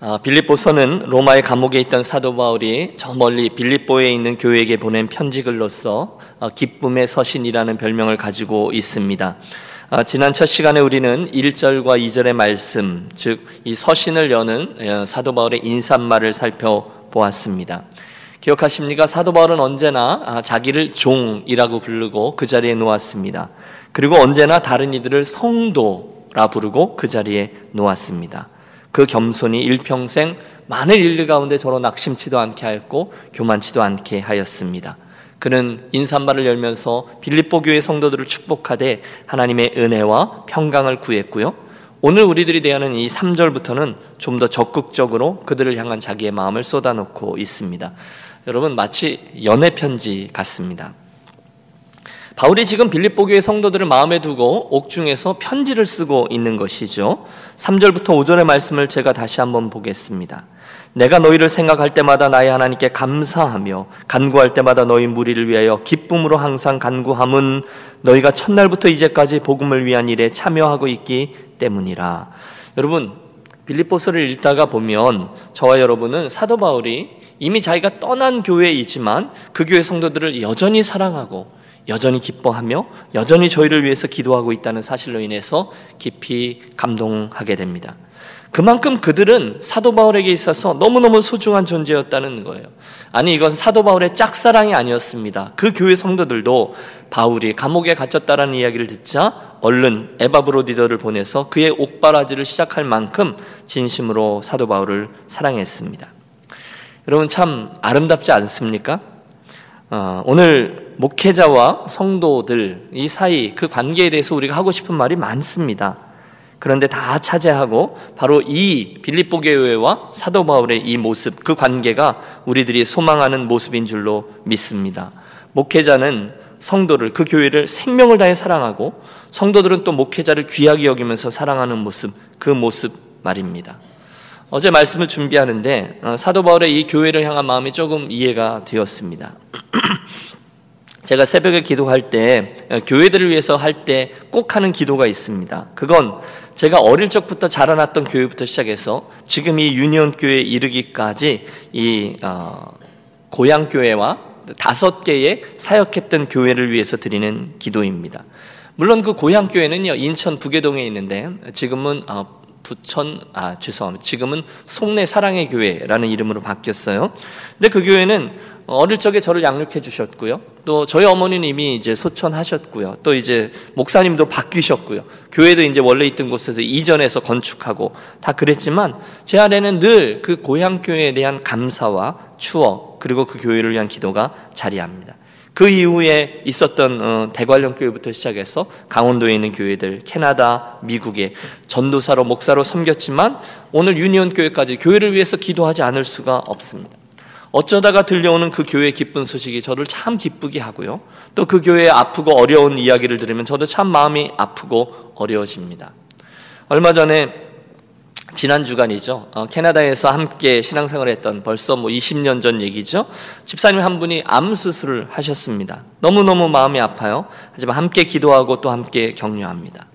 아, 빌립보서는 로마의 감옥에 있던 사도 바울이 저 멀리 빌립보에 있는 교회에게 보낸 편지글로서 어, 기쁨의 서신이라는 별명을 가지고 있습니다. 아, 지난 첫 시간에 우리는 1절과 2절의 말씀, 즉 이 서신을 여는 어, 사도 바울의 인사말을 살펴보았습니다. 기억하십니까? 사도 바울은 언제나 아, 자기를 종이라고 부르고 그 자리에 놓았습니다. 그리고 언제나 다른 이들을 성도라 부르고 그 자리에 놓았습니다. 그 겸손이 일평생 많은 일들 가운데 저로 낙심치도 않게 하였고 교만치도 않게 하였습니다. 그는 인사말을 열면서 빌립보 교회 성도들을 축복하되 하나님의 은혜와 평강을 구했고요. 오늘 우리들이 대하는 이 3절부터는 좀 더 적극적으로 그들을 향한 자기의 마음을 쏟아놓고 있습니다. 여러분 마치 연애 편지 같습니다. 바울이 지금 빌립보 교회 성도들을 마음에 두고 옥중에서 편지를 쓰고 있는 것이죠. 3절부터 5절의 말씀을 제가 다시 한번 보겠습니다. 내가 너희를 생각할 때마다 나의 하나님께 감사하며 간구할 때마다 너희 무리를 위하여 기쁨으로 항상 간구함은 너희가 첫날부터 이제까지 복음을 위한 일에 참여하고 있기 때문이라. 여러분 빌립보서를 읽다가 보면 저와 여러분은 사도 바울이 이미 자기가 떠난 교회이지만 그 교회 성도들을 여전히 사랑하고 여전히 기뻐하며 여전히 저희를 위해서 기도하고 있다는 사실로 인해서 깊이 감동하게 됩니다. 그만큼 그들은 사도 바울에게 있어서 너무너무 소중한 존재였다는 거예요. 아니, 이것은 사도 바울의 짝사랑이 아니었습니다. 그 교회 성도들도 바울이 감옥에 갇혔다라는 이야기를 듣자 얼른 에바브로디더를 보내서 그의 옥바라지를 시작할 만큼 진심으로 사도 바울을 사랑했습니다. 여러분 참 아름답지 않습니까? 어, 오늘 목회자와 성도들 이 사이 그 관계에 대해서 우리가 하고 싶은 말이 많습니다. 그런데 다 차지하고 바로 이 빌립보 교회와 사도 바울의 이 모습 그 관계가 우리들이 소망하는 모습인 줄로 믿습니다. 목회자는 성도를 그 교회를 생명을 다해 사랑하고 성도들은 또 목회자를 귀하게 여기면서 사랑하는 모습 그 모습 말입니다. 어제 말씀을 준비하는데 어, 사도 바울의 이 교회를 향한 마음이 조금 이해가 되었습니다. 제가 새벽에 기도할 때 어, 교회들을 위해서 할 때 꼭 하는 기도가 있습니다. 그건 제가 어릴 적부터 자라났던 교회부터 시작해서 지금 이 유니온 교회에 이르기까지 이 어, 고향 교회와 다섯 개의 사역했던 교회를 위해서 드리는 기도입니다. 물론 그 고향 교회는요 인천 북계동에 있는데 지금은 어, 부천 아 죄송합니다. 지금은 송내 사랑의 교회라는 이름으로 바뀌었어요. 근데 그 교회는 어릴 적에 저를 양육해 주셨고요. 또 저희 어머니는 이미 이제 소천하셨고요. 또 이제 목사님도 바뀌셨고요. 교회도 이제 원래 있던 곳에서 이전해서 건축하고 다 그랬지만 제 안에는 늘 그 고향 교회에 대한 감사와 추억 그리고 그 교회를 위한 기도가 자리합니다. 그 이후에 있었던 어, 대관령 교회부터 시작해서 강원도에 있는 교회들, 캐나다, 미국에 전도사로 목사로 섬겼지만 오늘 유니온 교회까지 교회를 위해서 기도하지 않을 수가 없습니다. 어쩌다가 들려오는 그 교회의 기쁜 소식이 저를 참 기쁘게 하고요. 또 그 교회의 아프고 어려운 이야기를 들으면 저도 참 마음이 아프고 어려워집니다. 얼마 전에 지난 주간이죠. 어, 캐나다에서 함께 신앙생활을 했던 벌써 뭐 20년 전 얘기죠. 집사님 한 분이 암 수술을 하셨습니다. 너무너무 마음이 아파요. 하지만 함께 기도하고 또 함께 격려합니다.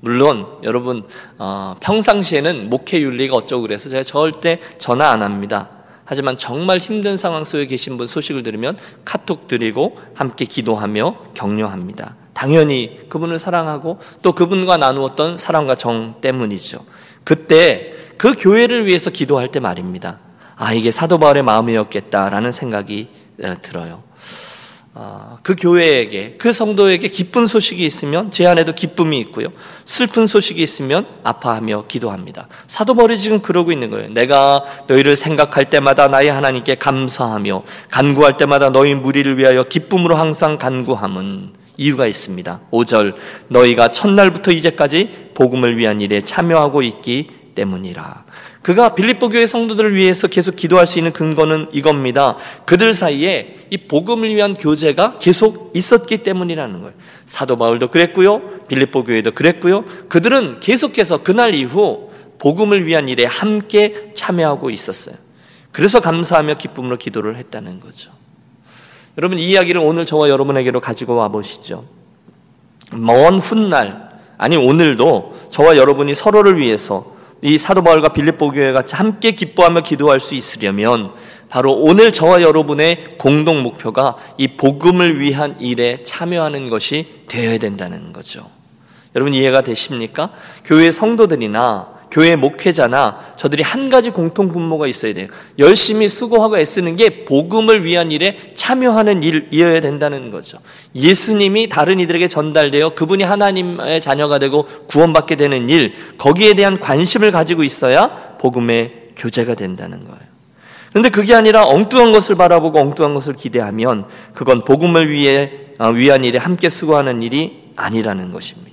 물론 여러분 어, 평상시에는 목회 윤리가 어쩌고 그래서 제가 절대 전화 안 합니다. 하지만 정말 힘든 상황 속에 계신 분 소식을 들으면 카톡 드리고 함께 기도하며 격려합니다. 당연히 그분을 사랑하고 또 그분과 나누었던 사랑과 정 때문이죠. 그때 그 교회를 위해서 기도할 때 말입니다. 아, 이게 사도 바울의 마음이었겠다라는 생각이 어, 들어요. 아, 그 교회에게 그 성도에게 기쁜 소식이 있으면 제 안에도 기쁨이 있고요. 슬픈 소식이 있으면 아파하며 기도합니다. 사도 바울이 지금 그러고 있는 거예요. 내가 너희를 생각할 때마다 나의 하나님께 감사하며 간구할 때마다 너희 무리를 위하여 기쁨으로 항상 간구함은 이유가 있습니다. 5절 너희가 첫날부터 이제까지 복음을 위한 일에 참여하고 있기 때문이라. 그가 빌립보 교회 성도들을 위해서 계속 기도할 수 있는 근거는 이겁니다. 그들 사이에 이 복음을 위한 교제가 계속 있었기 때문이라는 거예요. 사도 바울도 그랬고요. 빌립보 교회도 그랬고요. 그들은 계속해서 그날 이후 복음을 위한 일에 함께 참여하고 있었어요. 그래서 감사하며 기쁨으로 기도를 했다는 거죠. 여러분 이 이야기를 오늘 저와 여러분에게로 가지고 와 보시죠. 먼 훗날 아니 오늘도 저와 여러분이 서로를 위해서 이 사도 바울과 빌립보 교회 같이 함께 기뻐하며 기도할 수 있으려면 바로 오늘 저와 여러분의 공동 목표가 이 복음을 위한 일에 참여하는 것이 되어야 된다는 거죠. 여러분 이해가 되십니까? 교회 성도들이나 교회 목회자나 저들이 한 가지 공통 분모가 있어야 돼요. 열심히 수고하고 애쓰는 게 복음을 위한 일에 참여하는 일이어야 된다는 거죠. 예수님이 다른 이들에게 전달되어 그분이 하나님의 자녀가 되고 구원받게 되는 일, 거기에 대한 관심을 가지고 있어야 복음의 교제가 된다는 거예요. 그런데 그게 아니라 엉뚱한 것을 바라보고 엉뚱한 것을 기대하면 그건 복음을 위해 어, 위한 일에 함께 수고하는 일이 아니라는 것입니다.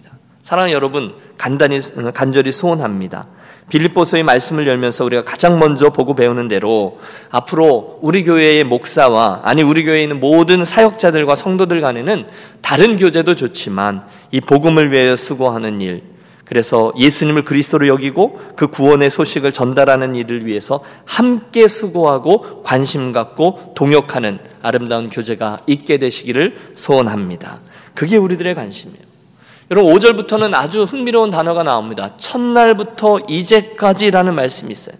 사랑하는 여러분, 간단히 어, 간절히 소원합니다. 빌립보서의 말씀을 열면서 우리가 가장 먼저 보고 배우는 대로 앞으로 우리 교회의 목사와 아니 우리 교회에 있는 모든 사역자들과 성도들 간에는 다른 교제도 좋지만 이 복음을 위하여 수고하는 일 그래서 예수님을 그리스도로 여기고 그 구원의 소식을 전달하는 일을 위해서 함께 수고하고 관심 갖고 동역하는 아름다운 교제가 있게 되시기를 소원합니다. 그게 우리들의 관심이에요. 여러분 5절부터는 아주 흥미로운 단어가 나옵니다. 첫날부터 이제까지라는 말씀이 있어요.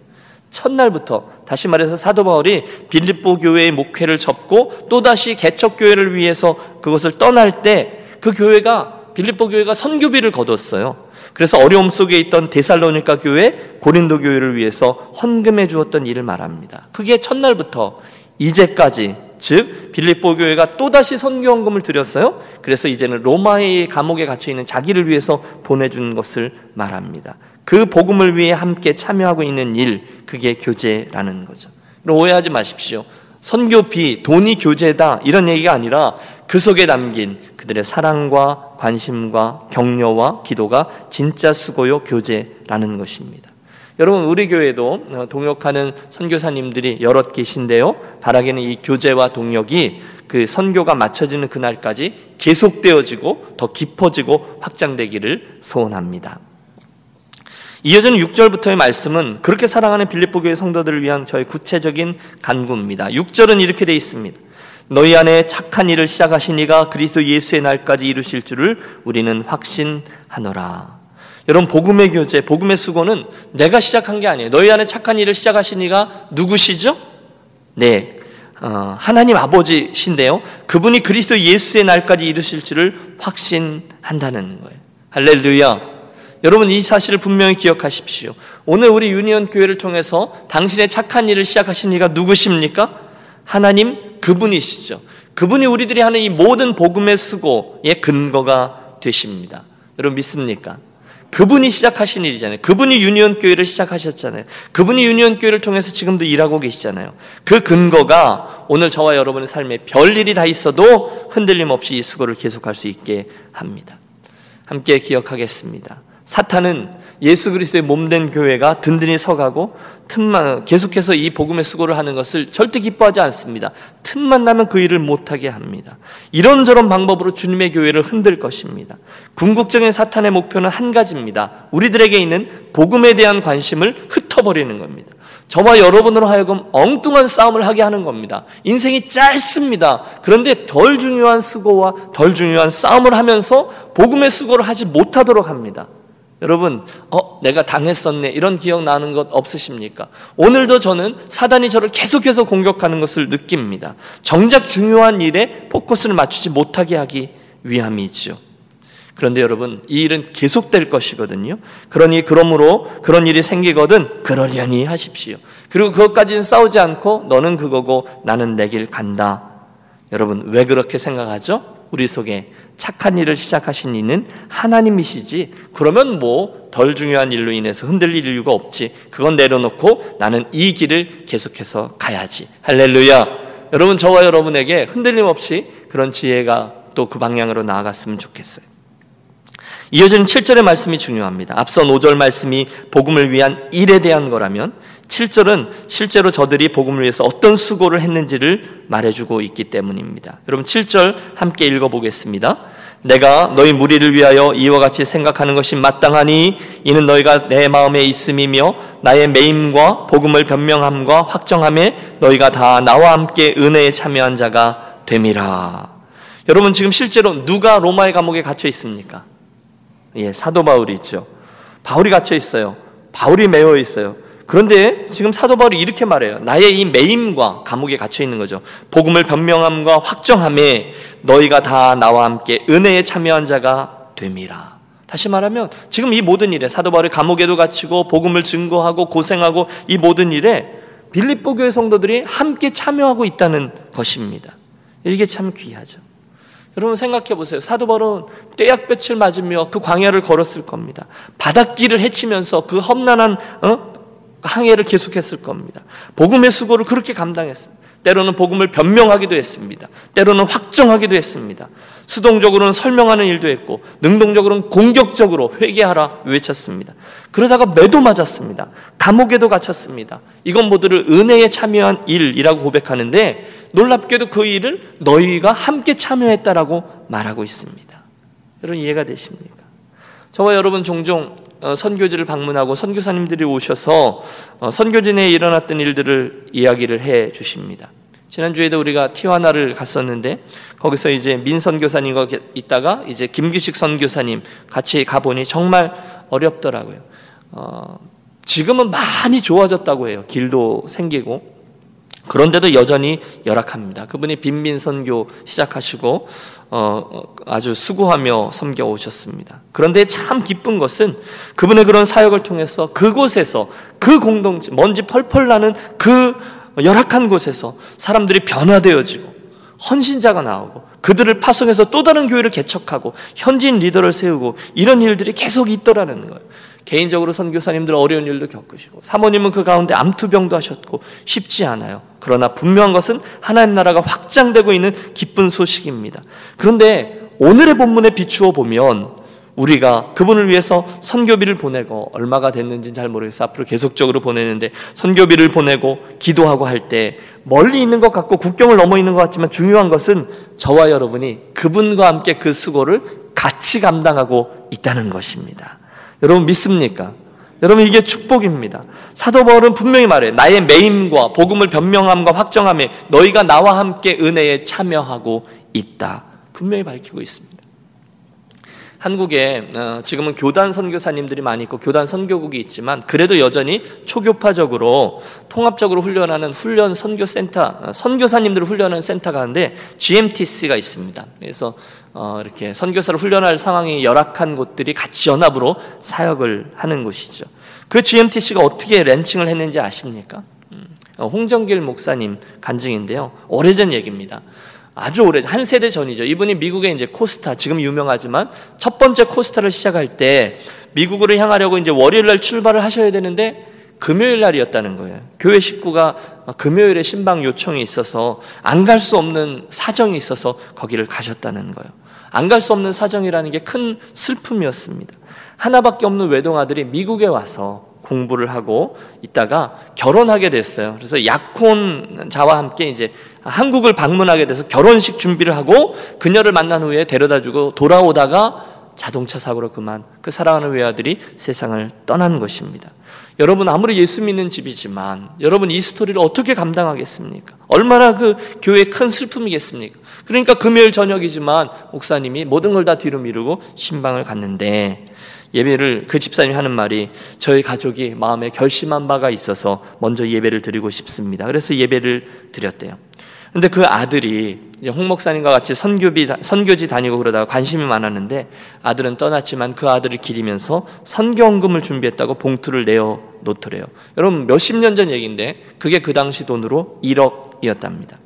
첫날부터 다시 말해서 사도 바울이 빌립보 교회의 목회를 접고 또다시 개척 교회를 위해서 그것을 떠날 때 그 교회가 빌립보 교회가 선교비를 거뒀어요. 그래서 어려움 속에 있던 데살로니가 교회, 고린도 교회를 위해서 헌금해 주었던 일을 말합니다. 그게 첫날부터 이제까지 즉 빌립보 교회가 또다시 선교 헌금을 드렸어요. 그래서 이제는 로마의 감옥에 갇혀 있는 자기를 위해서 보내준 것을 말합니다. 그 복음을 위해 함께 참여하고 있는 일, 그게 교제라는 거죠. 오해하지 마십시오. 선교비, 돈이 교제다 이런 얘기가 아니라 그 속에 담긴 그들의 사랑과 관심과 격려와 기도가 진짜 수고요 교제라는 것입니다. 여러분 우리 교회도 어, 동역하는 선교사님들이 여럿 계신데요. 바라기는 이 교제와 동역이 그 선교가 맞춰지는 그날까지 계속되어지고 더 깊어지고 확장되기를 소원합니다. 이어지는 6절부터의 말씀은 그렇게 사랑하는 빌립보 교회 성도들을 위한 저의 구체적인 간구입니다. 6절은 이렇게 되어 있습니다. 너희 안에 착한 일을 시작하신 이가 그리스도 예수의 날까지 이루실 줄을 우리는 확신하노라. 여러분 복음의 교제, 복음의 수고는 내가 시작한 게 아니에요. 너희 안에 착한 일을 시작하신 이가 누구시죠? 네, 어, 하나님 아버지신데요. 그분이 그리스도 예수의 날까지 이루실 줄을 확신한다는 거예요. 할렐루야. 여러분 이 사실을 분명히 기억하십시오. 오늘 우리 유니온 교회를 통해서 당신의 착한 일을 시작하신 이가 누구십니까? 하나님 그분이시죠. 그분이 우리들이 하는 이 모든 복음의 수고의 근거가 되십니다. 여러분 믿습니까? 그분이 시작하신 일이잖아요. 그분이 유니온 교회를 시작하셨잖아요. 그분이 유니온 교회를 통해서 지금도 일하고 계시잖아요. 그 근거가 오늘 저와 여러분의 삶에 별일이 다 있어도 흔들림 없이 이 수고를 계속할 수 있게 합니다. 함께 기억하겠습니다. 사탄은 예수 그리스도의 몸된 교회가 든든히 서가고 틈만 계속해서 이 복음의 수고를 하는 것을 절대 기뻐하지 않습니다. 틈만 나면 그 일을 못하게 합니다. 이런저런 방법으로 주님의 교회를 흔들 것입니다. 궁극적인 사탄의 목표는 한 가지입니다. 우리들에게 있는 복음에 대한 관심을 흩어버리는 겁니다. 저와 여러분으로 하여금 엉뚱한 싸움을 하게 하는 겁니다. 인생이 짧습니다. 그런데 덜 중요한 수고와 덜 중요한 싸움을 하면서 복음의 수고를 하지 못하도록 합니다. 여러분, 어, 내가 당했었네. 이런 기억 나는 것 없으십니까? 오늘도 저는 사단이 저를 계속해서 공격하는 것을 느낍니다. 정작 중요한 일에 포커스를 맞추지 못하게 하기 위함이지요. 그런데 여러분, 이 일은 계속될 것이거든요. 그러니, 그러므로 그런 일이 생기거든 그러려니 하십시오. 그리고 그것까지는 싸우지 않고 너는 그거고 나는 내 길 간다. 여러분, 왜 그렇게 생각하죠? 우리 속에 착한 일을 시작하신 이는 하나님이시지. 그러면 뭐 덜 중요한 일로 인해서 흔들릴 이유가 없지. 그건 내려놓고 나는 이 길을 계속해서 가야지. 할렐루야. 여러분 저와 여러분에게 흔들림 없이 그런 지혜가 또 그 방향으로 나아갔으면 좋겠어요. 이어지는 7절의 말씀이 중요합니다. 앞서 5절 말씀이 복음을 위한 일에 대한 거라면 7절은 실제로 저들이 복음을 위해서 어떤 수고를 했는지를 말해주고 있기 때문입니다. 여러분 7절 함께 읽어보겠습니다. 내가 너희 무리를 위하여 이와 같이 생각하는 것이 마땅하니 이는 너희가 내 마음에 있음이며 나의 매임과 복음을 변명함과 확정함에 너희가 다 나와 함께 은혜에 참여한 자가 됨이라. 여러분 지금 실제로 누가 로마의 감옥에 갇혀 있습니까? 예, 사도 바울이 있죠. 바울이 갇혀 있어요. 바울이 매여 있어요. 그런데 지금 사도 바울이 이렇게 말해요. 나의 이 매임과 감옥에 갇혀 있는 거죠. 복음을 변명함과 확정함에 너희가 다 나와 함께 은혜에 참여한 자가 됨이라. 다시 말하면 지금 이 모든 일에 사도 바울이 감옥에도 갇히고 복음을 증거하고 고생하고 이 모든 일에 빌립보 교회 성도들이 함께 참여하고 있다는 것입니다. 이게 참 귀하죠. 여러분 생각해 보세요. 사도 바울은 떼약볕을 맞으며 그 광야를 걸었을 겁니다. 바닷길을 헤치면서 그 험난한 어? 항해를 계속했을 겁니다. 복음의 수고를 그렇게 감당했습니다. 때로는 복음을 변명하기도 했습니다. 때로는 확정하기도 했습니다. 수동적으로는 설명하는 일도 했고 능동적으로는 공격적으로 회개하라 외쳤습니다. 그러다가 매도 맞았습니다. 감옥에도 갇혔습니다. 이건 모두를 은혜에 참여한 일이라고 고백하는데 놀랍게도 그 일을 너희가 함께 참여했다라고 말하고 있습니다. 여러분 이해가 되십니까? 저와 여러분 종종 어, 선교지를 방문하고 선교사님들이 오셔서 어, 선교진에 일어났던 일들을 이야기를 해 주십니다. 지난주에도 우리가 티와나를 갔었는데 거기서 이제 민 선교사님과 있다가 이제 김규식 선교사님 같이 가보니 정말 어렵더라고요. 어, 지금은 많이 좋아졌다고 해요. 길도 생기고 그런데도 여전히 열악합니다. 그분이 빈민 선교 시작하시고 어, 어, 아주 수고하며 섬겨 오셨습니다. 그런데 참 기쁜 것은 그분의 그런 사역을 통해서 그곳에서 그 공동체 먼지 펄펄 나는 그 열악한 곳에서 사람들이 변화되어지고 헌신자가 나오고 그들을 파송해서 또 다른 교회를 개척하고 현지인 리더를 세우고 이런 일들이 계속 있더라는 거예요. 개인적으로 선교사님들 어려운 일도 겪으시고 사모님은 그 가운데 암투병도 하셨고 쉽지 않아요. 그러나 분명한 것은 하나님 나라가 확장되고 있는 기쁜 소식입니다. 그런데 오늘의 본문에 비추어 보면 우리가 그분을 위해서 선교비를 보내고 얼마가 됐는지 잘 모르겠어. 앞으로 계속적으로 보내는데 선교비를 보내고 기도하고 할 때 멀리 있는 것 같고 국경을 넘어 있는 것 같지만 중요한 것은 저와 여러분이 그분과 함께 그 수고를 같이 감당하고 있다는 것입니다. 여러분 믿습니까? 여러분 이게 축복입니다. 사도 바울은 분명히 말해 나의 매임과 복음을 변명함과 확정함에 너희가 나와 함께 은혜에 참여하고 있다. 분명히 밝히고 있습니다. 한국에 어, 지금은 교단 선교사님들이 많이 있고 교단 선교국이 있지만 그래도 여전히 초교파적으로 통합적으로 훈련하는 훈련 선교 센터 어, 선교사님들을 훈련하는 센터가 있는데 GMTC가 있습니다. 그래서 어, 이렇게 선교사를 훈련할 상황이 열악한 곳들이 같이 연합으로 사역을 하는 곳이죠. 그 GMTC가 어떻게 랜칭을 했는지 아십니까? 음, 홍정길 목사님 간증인데요. 오래전 얘기입니다. 아주 오래 한 세대 전이죠. 이분이 미국의 이제 코스타 지금 유명하지만 첫 번째 코스타를 시작할 때 미국으로 향하려고 이제 월요일 날 출발을 하셔야 되는데 금요일 날이었다는 거예요. 교회 식구가 금요일에 신방 요청이 있어서 안 갈 수 없는 사정이 있어서 거기를 가셨다는 거예요. 안 갈 수 없는 사정이라는 게 큰 슬픔이었습니다. 하나밖에 없는 외동 아들이 미국에 와서 공부를 하고 있다가 결혼하게 됐어요. 그래서 약혼자와 함께 이제 한국을 방문하게 돼서 결혼식 준비를 하고 그녀를 만난 후에 데려다 주고 돌아오다가 자동차 사고로 그만 그 사랑하는 외아들이 세상을 떠난 것입니다. 여러분 아무리 예수 믿는 집이지만 여러분 이 스토리를 어떻게 감당하겠습니까? 얼마나 그 교회의 큰 슬픔이겠습니까? 그러니까 금요일 저녁이지만 목사님이 모든 걸 다 뒤로 미루고 신방을 갔는데 예배를 그 집사님이 하는 말이 저희 가족이 마음에 결심한 바가 있어서 먼저 예배를 드리고 싶습니다. 그래서 예배를 드렸대요. 근데 그 아들이 이제 홍 목사님과 같이 선교비 선교지 다니고 그러다가 관심이 많았는데 아들은 떠났지만 그 아들을 기리면서 선교원금을 준비했다고 봉투를 내어 놓더래요. 여러분 몇십 년 전 얘기인데 그게 그 당시 돈으로 1억이었답니다.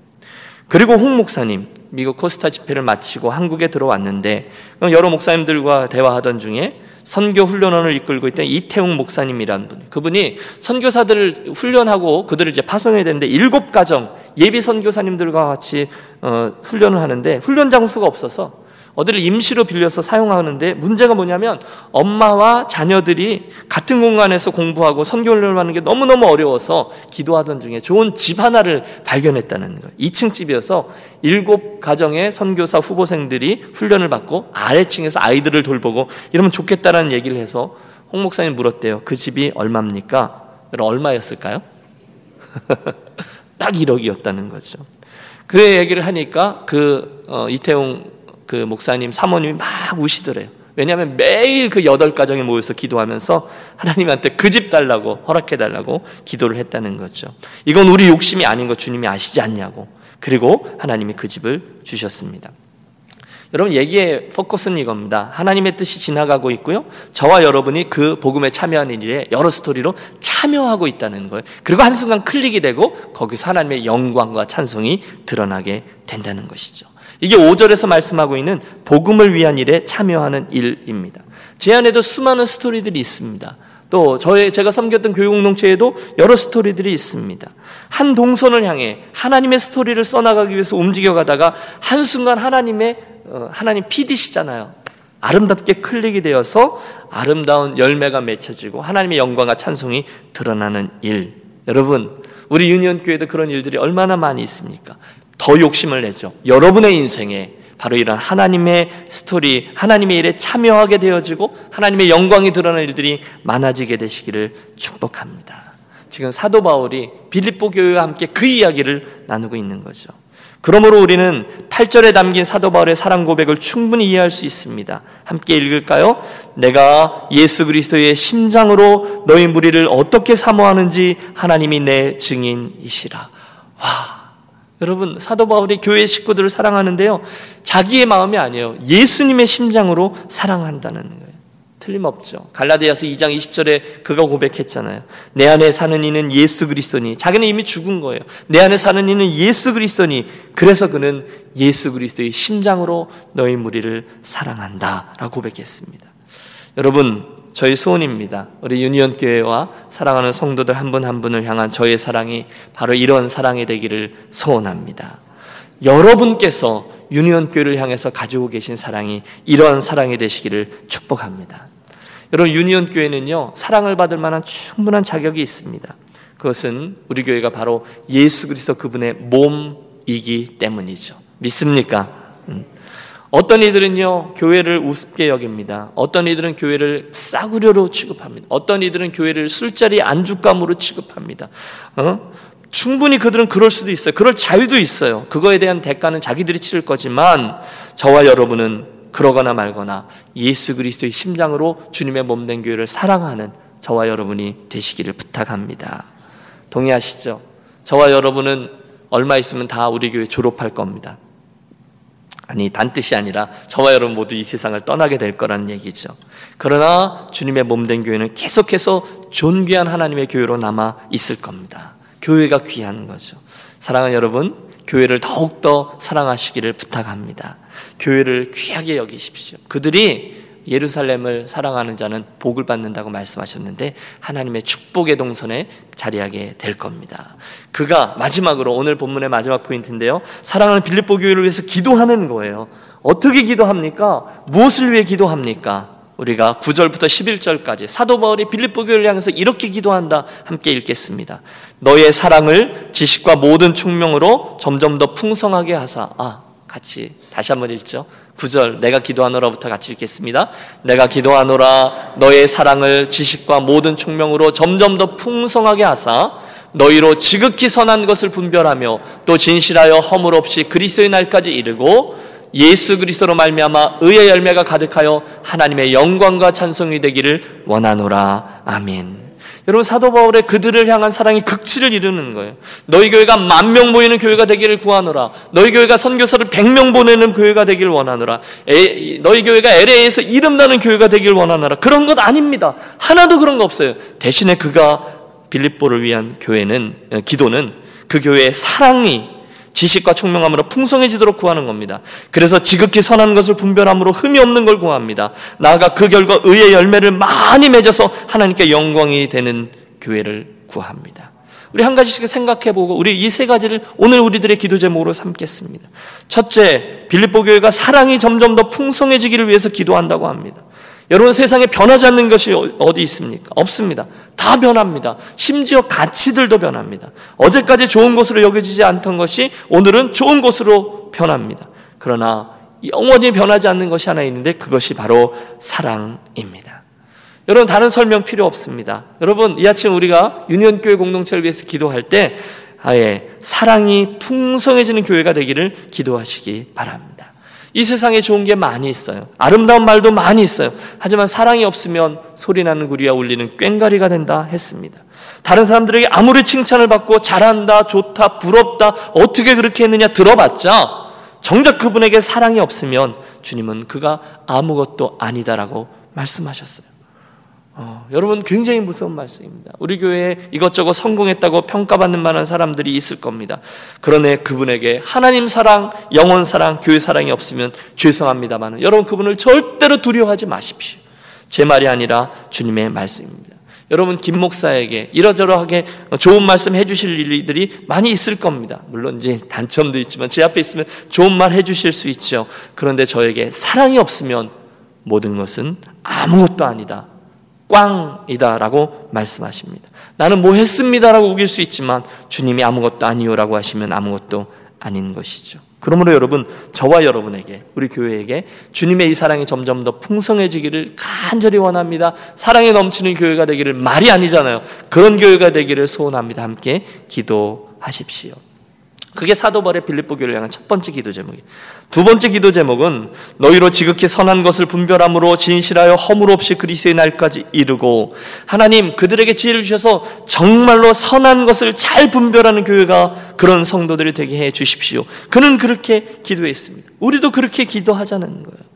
그리고 홍 목사님 미국 코스타 집회를 마치고 한국에 들어왔는데 여러 목사님들과 대화하던 중에 선교 훈련원을 이끌고 있던 이태웅 목사님이라는 분. 그분이 선교사들을 훈련하고 그들을 이제 파송해야 되는데 일곱 가정 예비 선교사님들과 같이 어, 훈련을 하는데 훈련 장소가 없어서 어디를 임시로 빌려서 사용하는데 문제가 뭐냐면 엄마와 자녀들이 같은 공간에서 공부하고 선교를 하는 게 너무너무 어려워서 기도하던 중에 좋은 집 하나를 발견했다는 거예요. 2층 집이어서 일곱 가정의 선교사 후보생들이 훈련을 받고 아래층에서 아이들을 돌보고 이러면 좋겠다라는 얘기를 해서 홍 목사님 물었대요. 그 집이 얼마입니까? 얼마였을까요? 딱 1억이었다는 거죠. 그 얘기를 하니까 그 어, 이태용 그 목사님 사모님이 막 우시더래요. 왜냐하면 매일 그 여덟 가정에 모여서 기도하면서 하나님한테 그 집 달라고 허락해 달라고 기도를 했다는 거죠. 이건 우리 욕심이 아닌 거 주님이 아시지 않냐고. 그리고 하나님이 그 집을 주셨습니다. 여러분 얘기의 포커스는 이겁니다. 하나님의 뜻이 지나가고 있고요. 저와 여러분이 그 복음에 참여하는 일에 여러 스토리로 참여하고 있다는 거예요. 그리고 한순간 클릭이 되고 거기서 하나님의 영광과 찬송이 드러나게 된다는 것이죠. 이게 5절에서 말씀하고 있는 복음을 위한 일에 참여하는 일입니다. 제 안에도 수많은 스토리들이 있습니다. 또 저의 제가 섬겼던 교육 공동체에도 여러 스토리들이 있습니다. 한 동선을 향해 하나님의 스토리를 써나가기 위해서 움직여가다가 한 순간 하나님의 어, 하나님 PD시잖아요. 아름답게 클릭이 되어서 아름다운 열매가 맺혀지고 하나님의 영광과 찬송이 드러나는 일. 여러분, 우리 유니온 교회도 그런 일들이 얼마나 많이 있습니까? 더 욕심을 내죠. 여러분의 인생에 바로 이런 하나님의 스토리, 하나님의 일에 참여하게 되어지고 하나님의 영광이 드러나는 일들이 많아지게 되시기를 축복합니다. 지금 사도 바울이 빌립보 교회와 함께 그 이야기를 나누고 있는 거죠. 그러므로 우리는 8절에 담긴 사도 바울의 사랑 고백을 충분히 이해할 수 있습니다. 함께 읽을까요? 내가 예수 그리스도의 심장으로 너희 무리를 어떻게 사모하는지 하나님이 내 증인이시라. 와. 여러분, 사도 바울이 교회 식구들을 사랑하는데요. 자기의 마음이 아니에요. 예수님의 심장으로 사랑한다는 거예요. 틀림없죠. 갈라디아서 2장 20절에 그가 고백했잖아요. 내 안에 사는 이는 예수 그리스도니 자기는 이미 죽은 거예요. 내 안에 사는 이는 예수 그리스도니 그래서 그는 예수 그리스도의 심장으로 너희 무리를 사랑한다라고 고백했습니다. 여러분 저희 소원입니다. 우리 유니온 교회와 사랑하는 성도들 한 분한 한 분을 향한 저의 사랑이 바로 이런 사랑이 되기를 소원합니다. 여러분께서 유니온 교회를 향해서 가지고 계신 사랑이 이러한 사랑이 되시기를 축복합니다. 여러분 유니온 교회는요 사랑을 받을 만한 충분한 자격이 있습니다. 그것은 우리 교회가 바로 예수 그리스도 그분의 몸이기 때문이죠. 믿습니까? 음. 어떤 이들은요 교회를 우습게 여깁니다. 어떤 이들은 교회를 싸구려로 취급합니다. 어떤 이들은 교회를 술자리 안주감으로 취급합니다. 어? 충분히 그들은 그럴 수도 있어요. 그럴 자유도 있어요. 그거에 대한 대가는 자기들이 치를 거지만 저와 여러분은 그러거나 말거나 예수 그리스도의 심장으로 주님의 몸된 교회를 사랑하는 저와 여러분이 되시기를 부탁합니다. 동의하시죠? 저와 여러분은 얼마 있으면 다 우리 교회 졸업할 겁니다. 아니, 단 뜻이 아니라 저와 여러분 모두 이 세상을 떠나게 될 거라는 얘기죠. 그러나 주님의 몸된 교회는 계속해서 존귀한 하나님의 교회로 남아 있을 겁니다. 교회가 귀한 거죠. 사랑하는 여러분, 교회를 더욱더 사랑하시기를 부탁합니다. 교회를 귀하게 여기십시오. 그들이 예루살렘을 사랑하는 자는 복을 받는다고 말씀하셨는데 하나님의 축복의 동선에 자리하게 될 겁니다. 그가 마지막으로 오늘 본문의 마지막 포인트인데요. 사랑하는 빌립보 교회를 위해서 기도하는 거예요. 어떻게 기도합니까? 무엇을 위해 기도합니까? 우리가 9절부터 11절까지 사도 바울이 빌립보 교회를 향해서 이렇게 기도한다 함께 읽겠습니다. 너의 사랑을 지식과 모든 총명으로 점점 더 풍성하게 하사 아 같이 다시 한번 읽죠. 9절 내가 기도하노라부터 같이 읽겠습니다. 내가 기도하노라 너의 사랑을 지식과 모든 총명으로 점점 더 풍성하게 하사 너희로 지극히 선한 것을 분별하며 또 진실하여 허물 없이 그리스도의 날까지 이르고 예수 그리스도로 말미암아 의의 열매가 가득하여 하나님의 영광과 찬송이 되기를 원하노라. 아멘. 여러분 사도 바울의 그들을 향한 사랑이 극치를 이루는 거예요. 너희 교회가 만 명 모이는 교회가 되기를 구하노라. 너희 교회가 선교사를 100명 보내는 교회가 되기를 원하노라. 에, 너희 교회가 LA에서 이름나는 교회가 되기를 원하노라. 그런 것 아닙니다. 하나도 그런 거 없어요. 대신에 그가 빌립보를 위한 교회는 기도는 그 교회의 사랑이 지식과 총명함으로 풍성해지도록 구하는 겁니다. 그래서 지극히 선한 것을 분별함으로 흠이 없는 걸 구합니다. 나아가 그 결과 의의 열매를 많이 맺어서 하나님께 영광이 되는 교회를 구합니다. 우리 한 가지씩 생각해 보고 우리 이 세 가지를 오늘 우리들의 기도 제목으로 삼겠습니다. 첫째, 빌립보 교회가 사랑이 점점 더 풍성해지기를 위해서 기도한다고 합니다. 여러분 세상에 변하지 않는 것이 어디 있습니까? 없습니다. 다 변합니다. 심지어 가치들도 변합니다. 어제까지 좋은 것으로 여겨지지 않던 것이 오늘은 좋은 것으로 변합니다. 그러나 영원히 변하지 않는 것이 하나 있는데 그것이 바로 사랑입니다. 여러분 다른 설명 필요 없습니다. 여러분 이 아침 우리가 유니온교회 공동체를 위해서 기도할 때 아예 사랑이 풍성해지는 교회가 되기를 기도하시기 바랍니다. 이 세상에 좋은 게 많이 있어요. 아름다운 말도 많이 있어요. 하지만 사랑이 없으면 소리나는 구리와 울리는 꽹가리가 된다 했습니다. 다른 사람들에게 아무리 칭찬을 받고 잘한다, 좋다, 부럽다, 어떻게 그렇게 했느냐 들어봤자 정작 그분에게 사랑이 없으면 주님은 그가 아무것도 아니다라고 말씀하셨어요. 어, 여러분 굉장히 무서운 말씀입니다. 우리 교회에 이것저것 성공했다고 평가받는 만한 사람들이 있을 겁니다. 그러네 그분에게 하나님 사랑, 영원 사랑, 교회 사랑이 없으면 죄송합니다만 여러분 그분을 절대로 두려워하지 마십시오. 제 말이 아니라 주님의 말씀입니다. 여러분 김 목사에게 이러저러하게 좋은 말씀 해주실 일들이 많이 있을 겁니다. 물론 이제 단점도 있지만 제 앞에 있으면 좋은 말 해주실 수 있죠. 그런데 저에게 사랑이 없으면 모든 것은 아무것도 아니다. 꽝이다라고 말씀하십니다. 나는 뭐 했습니다라고 우길 수 있지만 주님이 아무것도 아니요라고 하시면 아무것도 아닌 것이죠. 그러므로 여러분, 저와 여러분에게, 우리 교회에게 주님의 이 사랑이 점점 더 풍성해지기를 간절히 원합니다. 사랑에 넘치는 교회가 되기를 말이 아니잖아요. 그런 교회가 되기를 소원합니다. 함께 기도하십시오. 그게 사도 바울의 빌립보 교회를 향한 첫 번째 기도 제목이에요. 두 번째 기도 제목은 너희로 지극히 선한 것을 분별함으로 진실하여 허물 없이 그리스도의 날까지 이르고 하나님 그들에게 지혜를 주셔서 정말로 선한 것을 잘 분별하는 교회가 그런 성도들이 되게 해 주십시오. 그는 그렇게 기도했습니다. 우리도 그렇게 기도하자는 거예요.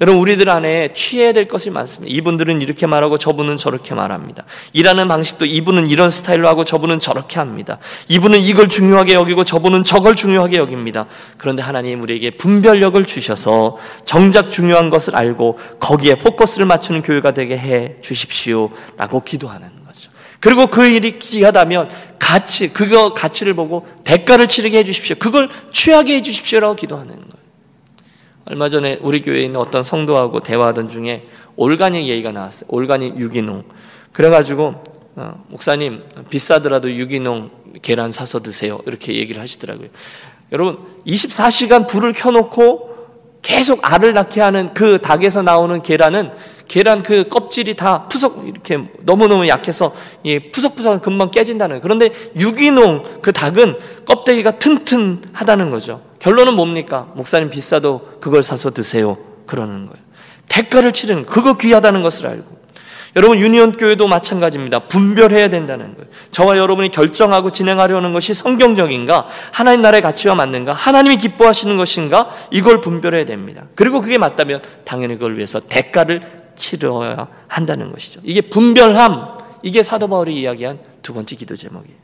여러분 우리들 안에 취해야 될 것이 많습니다. 이분들은 이렇게 말하고 저분은 저렇게 말합니다. 일하는 방식도 이분은 이런 스타일로 하고 저분은 저렇게 합니다. 이분은 이걸 중요하게 여기고 저분은 저걸 중요하게 여깁니다. 그런데 하나님 우리에게 분별력을 주셔서 정작 중요한 것을 알고 거기에 포커스를 맞추는 교회가 되게 해 주십시오라고 기도하는 거죠. 그리고 그 일이 귀하다면 가치 그거 가치를 보고 대가를 치르게 해 주십시오. 그걸 취하게 해 주십시오라고 기도하는 거예요. 얼마 전에 우리 교회에 있는 어떤 성도하고 대화하던 중에 올가닉 얘기가 나왔어요. 올가닉 유기농. 그래가지고 어, 목사님 비싸더라도 유기농 계란 사서 드세요. 이렇게 얘기를 하시더라고요. 여러분 24시간 불을 켜놓고 계속 알을 낳게 하는 그 닭에서 나오는 계란은 계란 그 껍질이 다 푸석 이렇게 너무너무 약해서 푸석푸석 금방 깨진다는 그런데 유기농 그 닭은 껍데기가 튼튼하다는 거죠. 결론은 뭡니까? 목사님 비싸도 그걸 사서 드세요. 그러는 거예요. 대가를 치르는 그거 귀하다는 것을 알고 여러분 유니온 교회도 마찬가지입니다. 분별해야 된다는 거예요. 저와 여러분이 결정하고 진행하려는 것이 성경적인가, 하나님 나라의 가치와 맞는가, 하나님이 기뻐하시는 것인가 이걸 분별해야 됩니다. 그리고 그게 맞다면 당연히 그걸 위해서 대가를 치러야 한다는 것이죠. 이게 분별함, 이게 사도 바울이 이야기한 두 번째 기도 제목이에요.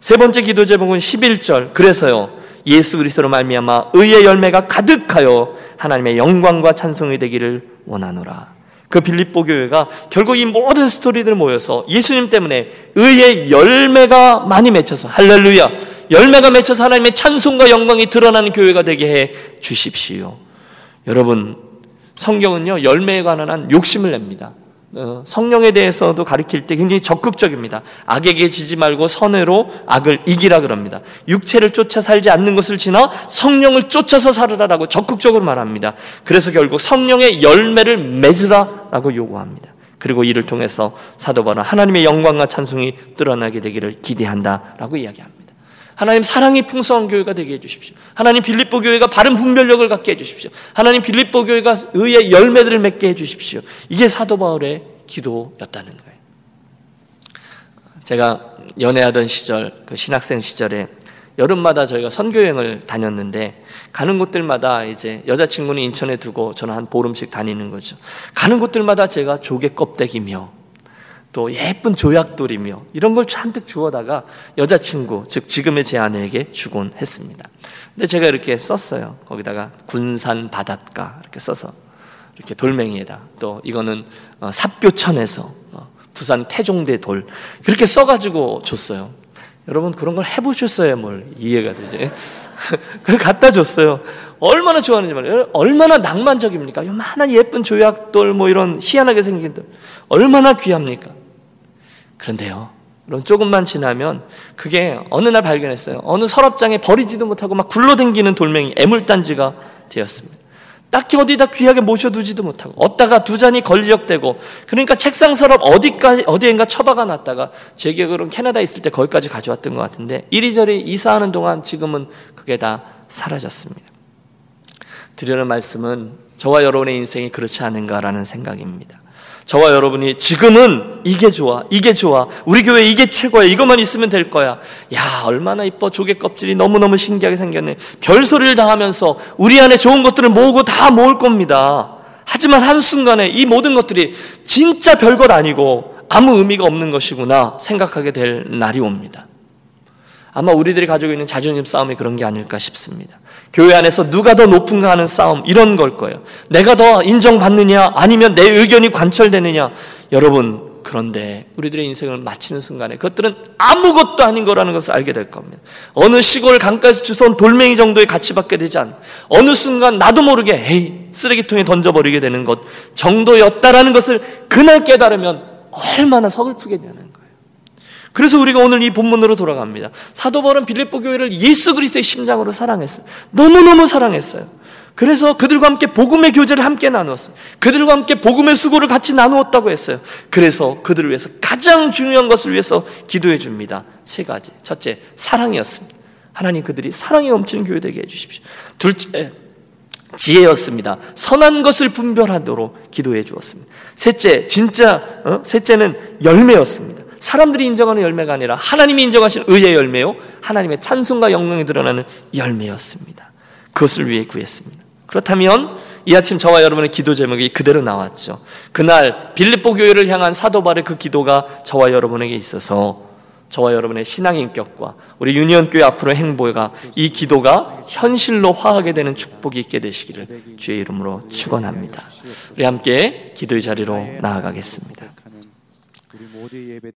세 번째 기도 제목은 11절. 그래서요. 예수 그리스도로 말미암아 의의 열매가 가득하여 하나님의 영광과 찬송이 되기를 원하노라. 그 빌립보 교회가 결국 이 모든 스토리들 모여서 예수님 때문에 의의 열매가 많이 맺혀서 할렐루야 열매가 맺혀서 하나님의 찬송과 영광이 드러나는 교회가 되게 해 주십시오. 여러분 성경은요 열매에 관한 한 욕심을 냅니다. 어, 성령에 대해서도 가르칠 때 굉장히 적극적입니다. 악에게 지지 말고 선으로 악을 이기라 그럽니다. 육체를 쫓아 살지 않는 것을 지나 성령을 쫓아서 살으라라고 적극적으로 말합니다. 그래서 결국 성령의 열매를 맺으라라고 요구합니다. 그리고 이를 통해서 사도 바울은 하나님의 영광과 찬송이 드러나게 되기를 기대한다라고 이야기합니다. 하나님 사랑이 풍성한 교회가 되게 해주십시오. 하나님 빌립보 교회가 바른 분별력을 갖게 해주십시오. 하나님 빌립보 교회가 의의 열매들을 맺게 해주십시오. 이게 사도 바울의 기도였다는 거예요. 제가 연애하던 시절, 그 신학생 시절에 여름마다 저희가 선교여행을 다녔는데 가는 곳들마다 이제 여자친구는 인천에 두고 저는 한 보름씩 다니는 거죠. 가는 곳들마다 제가 조개 껍데기며 또 예쁜 조약돌이며 이런 걸 잔뜩 주워다가 여자친구, 즉 지금의 제 아내에게 주곤 했습니다. 근데 제가 이렇게 썼어요. 거기다가 군산 바닷가 이렇게 써서 이렇게 돌멩이에다 또 이거는 어, 삽교천에서 어, 부산 태종대 돌 그렇게 써가지고 줬어요. 여러분 그런 걸 해보셨어야 뭘 이해가 되지? 그걸 갖다 줬어요. 얼마나 좋아하는지 말이에요. 얼마나 낭만적입니까? 요만한 예쁜 조약돌 뭐 이런 희한하게 생긴 돌 얼마나 귀합니까? 그런데요. 그럼 조금만 지나면 그게 어느 날 발견했어요. 어느 서랍장에 버리지도 못하고 막 굴러댕기는 돌멩이 애물단지가 되었습니다. 딱히 어디다 귀하게 모셔두지도 못하고 얻다가 두 잔이 걸적되고 그러니까 책상 서랍 어디까지 어디엔가 처박아 놨다가 제 기억으로는 캐나다에 있을 때 거기까지 가져왔던 것 같은데 이리저리 이사하는 동안 지금은 그게 다 사라졌습니다. 드리는 말씀은 저와 여러분의 인생이 그렇지 않은가라는 생각입니다. 저와 여러분이 지금은 이게 좋아, 이게 좋아, 우리 교회 이게 최고야, 이것만 있으면 될 거야. 야, 얼마나 이뻐, 조개 껍질이 너무너무 신기하게 생겼네. 별소리를 다 하면서 우리 안에 좋은 것들을 모으고 다 모을 겁니다. 하지만 한순간에 이 모든 것들이 진짜 별것 아니고 아무 의미가 없는 것이구나 생각하게 될 날이 옵니다. 아마 우리들이 가지고 있는 자존심 싸움이 그런 게 아닐까 싶습니다. 교회 안에서 누가 더 높은가 하는 싸움, 이런 걸 거예요. 내가 더 인정받느냐, 아니면 내 의견이 관철되느냐. 여러분, 그런데 우리들의 인생을 마치는 순간에 그것들은 아무것도 아닌 거라는 것을 알게 될 겁니다. 어느 시골 강가에서 주워온 돌멩이 정도의 가치밖에 되지 않. 어느 순간 나도 모르게 에이 쓰레기통에 던져버리게 되는 것 정도였다라는 것을 그날 깨달으면 얼마나 서글프겠냐는 거예요. 그래서 우리가 오늘 이 본문으로 돌아갑니다. 사도 바울은 빌립보 교회를 예수 그리스도의 심장으로 사랑했어요. 너무너무 사랑했어요. 그래서 그들과 함께 복음의 교제를 함께 나누었어요. 그들과 함께 복음의 수고를 같이 나누었다고 했어요. 그래서 그들을 위해서 가장 중요한 것을 위해서 기도해 줍니다. 세 가지. 첫째, 사랑이었습니다. 하나님 그들이 사랑이 넘치는 교회 되게 해 주십시오. 둘째, 지혜였습니다. 선한 것을 분별하도록 기도해 주었습니다. 셋째, 진짜 어? 셋째는 열매였습니다. 사람들이 인정하는 열매가 아니라 하나님이 인정하신 의의 열매요. 하나님의 찬송과 영광이 드러나는 열매였습니다. 그것을 위해 구했습니다. 그렇다면 이 아침 저와 여러분의 기도 제목이 그대로 나왔죠. 그날 빌립보 교회를 향한 사도 바의 그 기도가 저와 여러분에게 있어서 저와 여러분의 신앙 인격과 우리 유니온 교회 앞으로 행보가 이 기도가 현실로 화하게 되는 축복이 있게 되시기를 주의 이름으로 축원합니다. 우리 함께 기도의 자리로 나아가겠습니다.